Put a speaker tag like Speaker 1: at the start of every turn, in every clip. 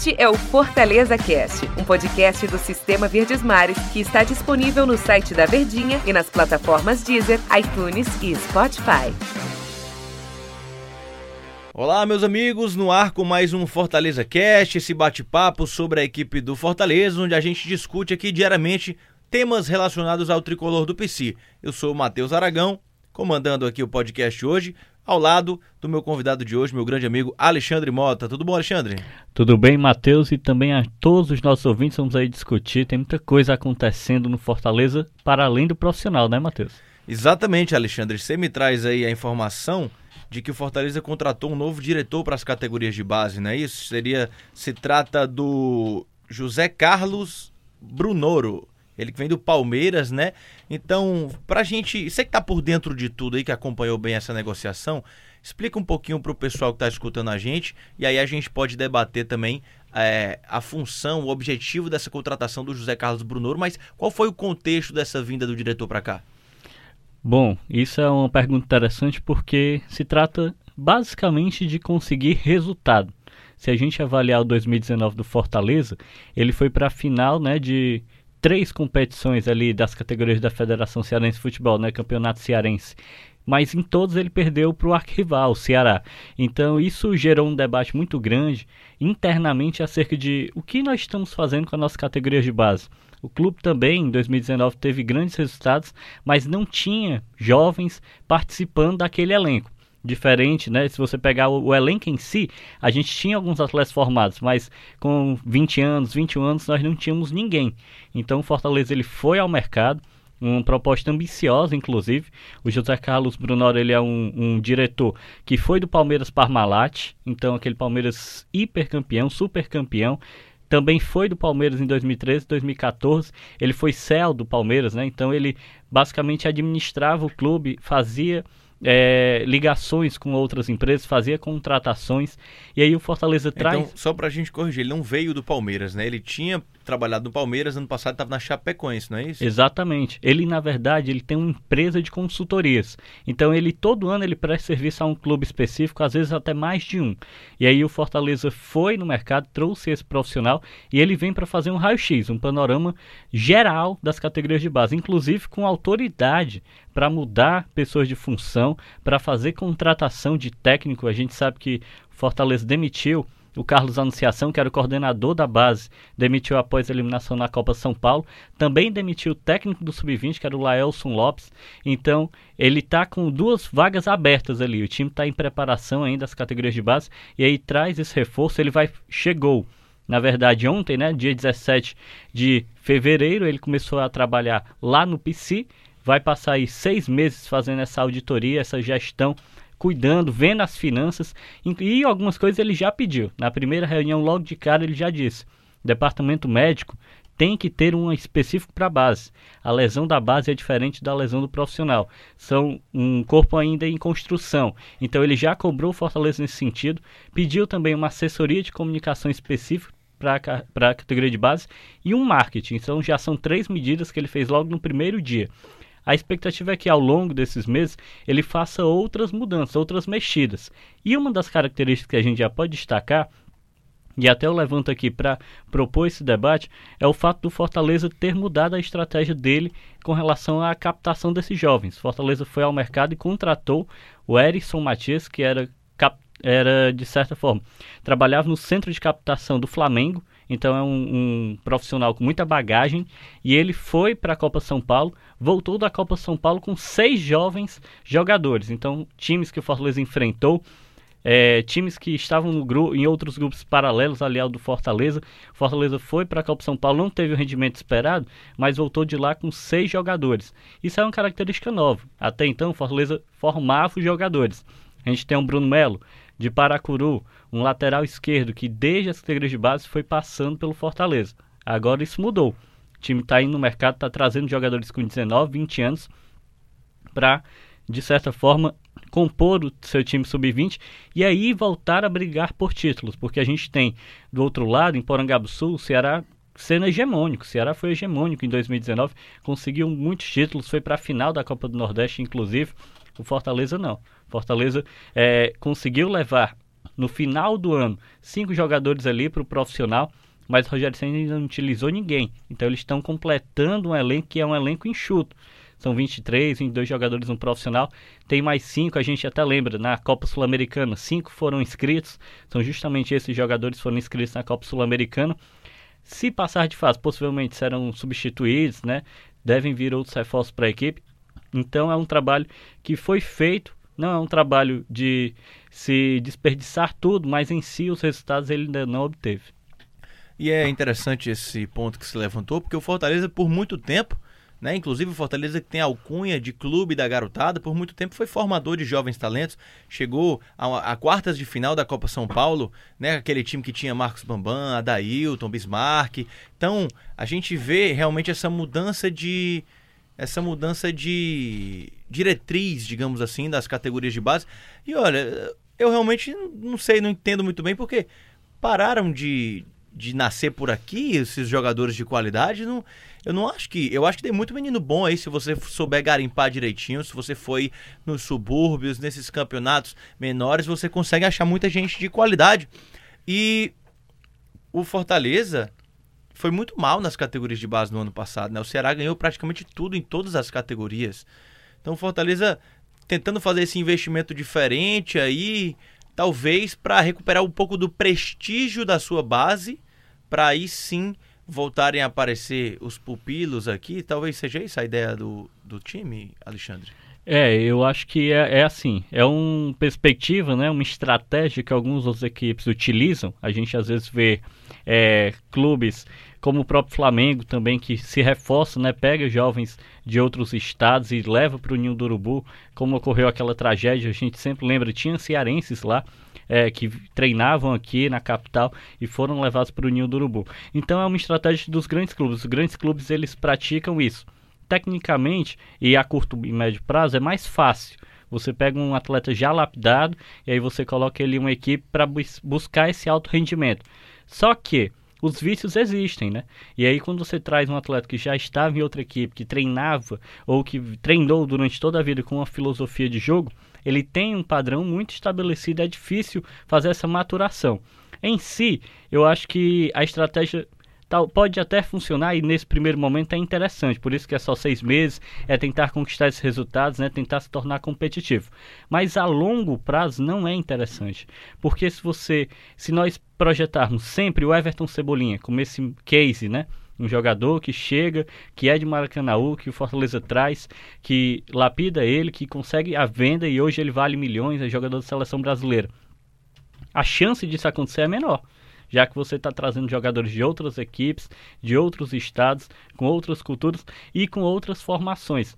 Speaker 1: Este é o Fortaleza Cast, um podcast do Sistema Verdes Mares que está disponível no site da Verdinha e nas plataformas Deezer, iTunes e Spotify.
Speaker 2: Olá, meus amigos, no ar com mais um Fortaleza Cast, esse bate-papo sobre a equipe do Fortaleza, onde a gente discute aqui diariamente temas relacionados ao tricolor do PC. Eu sou o Matheus Aragão, comandando aqui o podcast hoje, ao lado do meu convidado de hoje, meu grande amigo Alexandre Mota. Tudo bom, Alexandre?
Speaker 3: Tudo bem, Matheus, e também a todos os nossos ouvintes, vamos aí discutir. Tem muita coisa acontecendo no Fortaleza para além do profissional, né, Matheus?
Speaker 2: Exatamente, Alexandre. Você me traz aí a informação de que o Fortaleza contratou um novo diretor para as categorias de base, não é isso? Seria, se trata do José Carlos Brunoro. Ele que vem do Palmeiras, né? Então, pra gente, você que tá por dentro de tudo aí, que acompanhou bem essa negociação, explica um pouquinho pro pessoal que tá escutando a gente, e aí a gente pode debater também é, a função, o objetivo dessa contratação do José Carlos Brunoro, mas qual foi o contexto dessa vinda do diretor para cá?
Speaker 3: Bom, isso é uma pergunta interessante porque se trata basicamente de conseguir resultado. Se a gente avaliar o 2019 do Fortaleza, ele foi para a final né, de três competições ali das categorias da Federação Cearense de Futebol, né, Campeonato Cearense. Mas em todos ele perdeu para o arquival, o Ceará. Então isso gerou um debate muito grande internamente acerca de o que nós estamos fazendo com as nossas categorias de base. O clube também, em 2019, teve grandes resultados, mas não tinha jovens participando daquele elenco diferente, né? Se você pegar o, o, elenco em si, a gente tinha alguns atletas formados, mas com 20 anos, 21 anos, nós não tínhamos ninguém. Então o Fortaleza ele foi ao mercado, uma proposta ambiciosa, inclusive. O José Carlos Brunor ele é um, um diretor que foi do Palmeiras Parmalat, então aquele Palmeiras hipercampeão, super campeão. Também foi do Palmeiras em 2013, 2014. Ele foi céu do Palmeiras, né? Então ele basicamente administrava o clube, fazia é, ligações com outras empresas, fazia contratações. E aí o Fortaleza então, traz. Então,
Speaker 2: só pra gente corrigir, ele não veio do Palmeiras, né? Ele tinha trabalhado no Palmeiras, ano passado estava na Chapecoense, não é isso?
Speaker 3: Exatamente. Ele, na verdade, ele tem uma empresa de consultorias. Então, ele todo ano ele presta serviço a um clube específico, às vezes até mais de um. E aí o Fortaleza foi no mercado, trouxe esse profissional e ele vem para fazer um raio-x, um panorama geral das categorias de base, inclusive com autoridade para mudar pessoas de função, para fazer contratação de técnico. A gente sabe que Fortaleza demitiu o Carlos Anunciação, que era o coordenador da base, demitiu após a eliminação na Copa São Paulo. Também demitiu o técnico do Sub-20, que era o Laelson Lopes. Então, ele está com duas vagas abertas ali. O time está em preparação ainda das categorias de base. E aí traz esse reforço. Ele vai. Chegou. Na verdade, ontem, né, dia 17 de fevereiro, ele começou a trabalhar lá no PC. Vai passar aí seis meses fazendo essa auditoria, essa gestão cuidando, vendo as finanças e algumas coisas ele já pediu. Na primeira reunião, logo de cara, ele já disse: departamento médico tem que ter um específico para a base. A lesão da base é diferente da lesão do profissional. São um corpo ainda em construção. Então ele já cobrou Fortaleza nesse sentido. Pediu também uma assessoria de comunicação específica para a categoria de base e um marketing. Então já são três medidas que ele fez logo no primeiro dia. A expectativa é que ao longo desses meses ele faça outras mudanças, outras mexidas. E uma das características que a gente já pode destacar e até eu levanto aqui para propor esse debate, é o fato do Fortaleza ter mudado a estratégia dele com relação à captação desses jovens. Fortaleza foi ao mercado e contratou o Erison Matias, que era, era de certa forma, trabalhava no centro de captação do Flamengo, então é um, um profissional com muita bagagem e ele foi para a Copa São Paulo, voltou da Copa São Paulo com seis jovens jogadores. Então times que o Fortaleza enfrentou é, times que estavam no grupo, em outros grupos paralelos ali ao do Fortaleza. Fortaleza foi para a Copa São Paulo, não teve o rendimento esperado, mas voltou de lá com seis jogadores. Isso é uma característica nova. Até então, Fortaleza formava os jogadores. A gente tem o Bruno Melo, de Paracuru, um lateral esquerdo que desde as categorias de base foi passando pelo Fortaleza. Agora isso mudou. O time está indo no mercado, está trazendo jogadores com 19, 20 anos para, de certa forma, compor o seu time sub-20 e aí voltar a brigar por títulos, porque a gente tem do outro lado, em Sul, o Ceará sendo hegemônico. O Ceará foi hegemônico em 2019, conseguiu muitos títulos, foi para a final da Copa do Nordeste, inclusive. O Fortaleza não. Fortaleza é, conseguiu levar no final do ano, cinco jogadores ali para o profissional, mas o Rogério Senna ainda não utilizou ninguém. Então eles estão completando um elenco que é um elenco enxuto. São 23, 22 jogadores no profissional. Tem mais cinco, a gente até lembra, na Copa Sul-Americana, cinco foram inscritos. São justamente esses jogadores que foram inscritos na Copa Sul-Americana. Se passar de fase, possivelmente serão substituídos, né? Devem vir outros reforços para a equipe. Então é um trabalho que foi feito, não é um trabalho de se desperdiçar tudo, mas em si os resultados ele ainda não obteve.
Speaker 2: E é interessante esse ponto que se levantou, porque o Fortaleza por muito tempo né? Inclusive o Fortaleza que tem alcunha de clube da garotada, por muito tempo foi formador de jovens talentos, chegou a, a, quartas de final da Copa São Paulo, né? Aquele time que tinha Marcos Bambam, Adailton, Bismarck. Então, a gente vê realmente essa mudança de essa mudança de diretriz, digamos assim, das categorias de base. E olha, eu realmente não sei, não entendo muito bem porque pararam de, de nascer por aqui esses jogadores de qualidade, não, eu não acho que, eu acho que tem muito menino bom aí se você souber garimpar direitinho, se você foi nos subúrbios, nesses campeonatos menores, você consegue achar muita gente de qualidade. E o Fortaleza foi muito mal nas categorias de base no ano passado, né? O Ceará ganhou praticamente tudo em todas as categorias. Então Fortaleza tentando fazer esse investimento diferente aí, talvez para recuperar um pouco do prestígio da sua base, para aí sim voltarem a aparecer os pupilos aqui. Talvez seja isso a ideia do, do time, Alexandre.
Speaker 3: É, eu acho que é, é, assim, é uma perspectiva, né, uma estratégia que algumas outras equipes utilizam. A gente às vezes vê é, clubes como o próprio Flamengo também que se reforça, né, pega jovens de outros estados e leva para o Ninho do Urubu, como ocorreu aquela tragédia, a gente sempre lembra, tinha cearenses lá é, que treinavam aqui na capital e foram levados para o Ninho do Urubu. Então é uma estratégia dos grandes clubes, os grandes clubes eles praticam isso. Tecnicamente e a curto e médio prazo é mais fácil. Você pega um atleta já lapidado e aí você coloca ele em uma equipe para bus buscar esse alto rendimento. Só que os vícios existem, né? E aí quando você traz um atleta que já estava em outra equipe, que treinava ou que treinou durante toda a vida com uma filosofia de jogo, ele tem um padrão muito estabelecido, é difícil fazer essa maturação. Em si, eu acho que a estratégia tal, pode até funcionar e nesse primeiro momento é interessante, por isso que é só seis meses, é tentar conquistar esses resultados, né, tentar se tornar competitivo. Mas a longo prazo não é interessante, porque se você, se nós projetarmos sempre o Everton Cebolinha como esse case, né, um jogador que chega, que é de Maracanãú, que o Fortaleza traz, que lapida ele, que consegue a venda e hoje ele vale milhões, é jogador da seleção brasileira. A chance disso acontecer é menor já que você está trazendo jogadores de outras equipes, de outros estados, com outras culturas e com outras formações.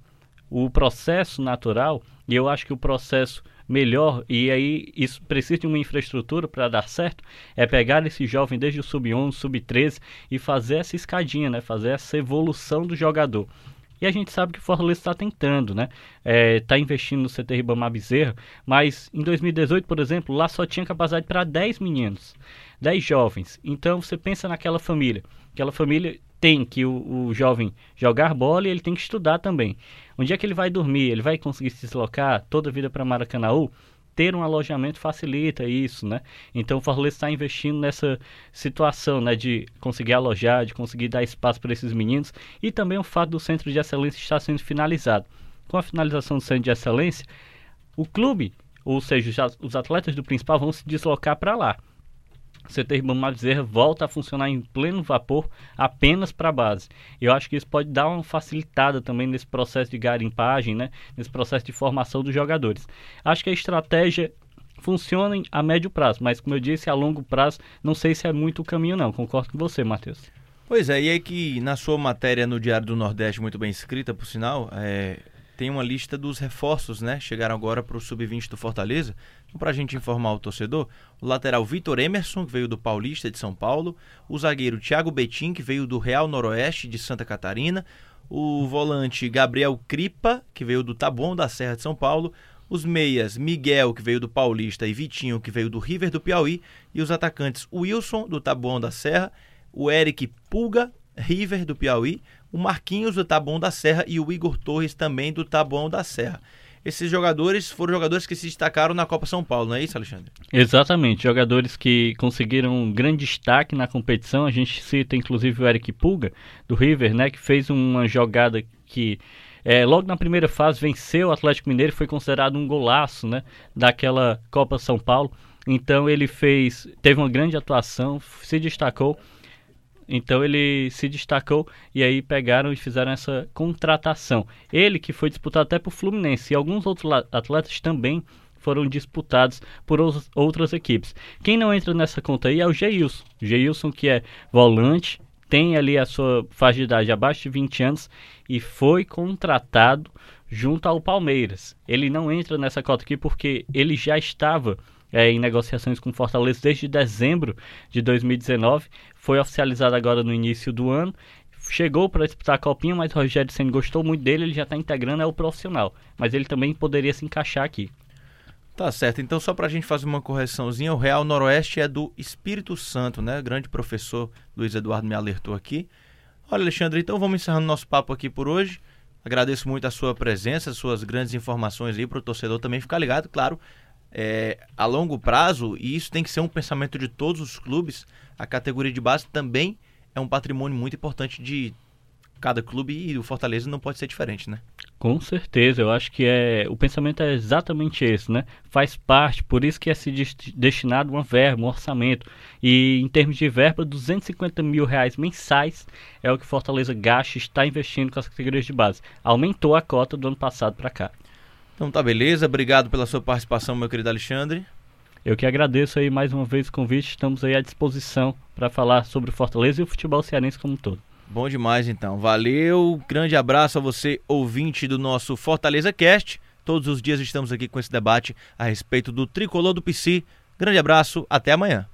Speaker 3: O processo natural, e eu acho que o processo melhor, e aí isso precisa de uma infraestrutura para dar certo, é pegar esse jovem desde o sub-11, sub-13 e fazer essa escadinha, né? fazer essa evolução do jogador. E a gente sabe que o Fortaleza está tentando, né? Está é, tá investindo no CT Ribamar Bezerra, mas em 2018, por exemplo, lá só tinha capacidade para 10 meninos, 10 jovens. Então você pensa naquela família. Aquela família tem que o, o jovem jogar bola e ele tem que estudar também. Onde é que ele vai dormir? Ele vai conseguir se deslocar toda a vida para Maracanãú? Ter um alojamento facilita isso, né? Então o Fortaleza está investindo nessa situação, né, de conseguir alojar, de conseguir dar espaço para esses meninos e também o fato do centro de excelência estar sendo finalizado. Com a finalização do centro de excelência, o clube, ou seja, os atletas do principal vão se deslocar para lá. O CT Ribamar Bezerra volta a funcionar em pleno vapor apenas para a base. Eu acho que isso pode dar uma facilitada também nesse processo de garimpagem, né? nesse processo de formação dos jogadores. Acho que a estratégia funciona a médio prazo, mas como eu disse, a longo prazo não sei se é muito o caminho não. Concordo com você, Matheus.
Speaker 2: Pois é, e aí que na sua matéria no Diário do Nordeste, muito bem escrita, por sinal, é, tem uma lista dos reforços, né? Chegaram agora para o Sub-20 do Fortaleza. Então, para a gente informar o torcedor, o lateral Vitor Emerson, que veio do Paulista de São Paulo, o zagueiro Thiago Betim, que veio do Real Noroeste de Santa Catarina, o volante Gabriel Cripa, que veio do Taboão da Serra de São Paulo, os meias Miguel, que veio do Paulista, e Vitinho, que veio do River do Piauí, e os atacantes Wilson, do Taboão da Serra, o Eric Pulga, River do Piauí, o Marquinhos do Taboão da Serra e o Igor Torres também do Taboão da Serra. esses jogadores foram jogadores que se destacaram na Copa São Paulo, não é isso, Alexandre?
Speaker 3: Exatamente, jogadores que conseguiram um grande destaque na competição. A gente cita inclusive o Eric Pulga, do River, né, que fez uma jogada que é, logo na primeira fase venceu o Atlético Mineiro, foi considerado um golaço né, daquela Copa São Paulo. Então ele fez, teve uma grande atuação, se destacou. Então ele se destacou e aí pegaram e fizeram essa contratação. Ele que foi disputado até por Fluminense e alguns outros atletas também foram disputados por outras equipes. Quem não entra nessa conta aí é o Geilson. Geilson que é volante, tem ali a sua faixa de idade abaixo de 20 anos e foi contratado junto ao Palmeiras. Ele não entra nessa cota aqui porque ele já estava é, em negociações com Fortaleza desde dezembro de 2019. Foi oficializado agora no início do ano. Chegou para disputar a copinha, mas o Rogério Senna gostou muito dele, ele já está integrando, é o profissional. Mas ele também poderia se encaixar aqui.
Speaker 2: Tá certo, então só para a gente fazer uma correçãozinha, o Real Noroeste é do Espírito Santo, né? O grande professor Luiz Eduardo me alertou aqui. Olha, Alexandre, então vamos encerrando nosso papo aqui por hoje. Agradeço muito a sua presença, suas grandes informações aí para o torcedor também ficar ligado, claro, é, a longo prazo, e isso tem que ser um pensamento de todos os clubes, a categoria de base também é um patrimônio muito importante de cada clube e o Fortaleza não pode ser diferente, né?
Speaker 3: Com certeza, eu acho que é o pensamento é exatamente esse, né? Faz parte, por isso que é se destinado uma verba, um orçamento. E em termos de verba, 250 mil reais mensais é o que Fortaleza gasta está investindo com as categorias de base. Aumentou a cota do ano passado para cá.
Speaker 2: Então tá beleza, obrigado pela sua participação, meu querido Alexandre.
Speaker 3: Eu que agradeço aí mais uma vez o convite, estamos aí à disposição para falar sobre o Fortaleza e o futebol cearense como um todo.
Speaker 2: Bom demais então, valeu, grande abraço a você, ouvinte do nosso Fortaleza Cast. Todos os dias estamos aqui com esse debate a respeito do tricolor do PC. Grande abraço, até amanhã.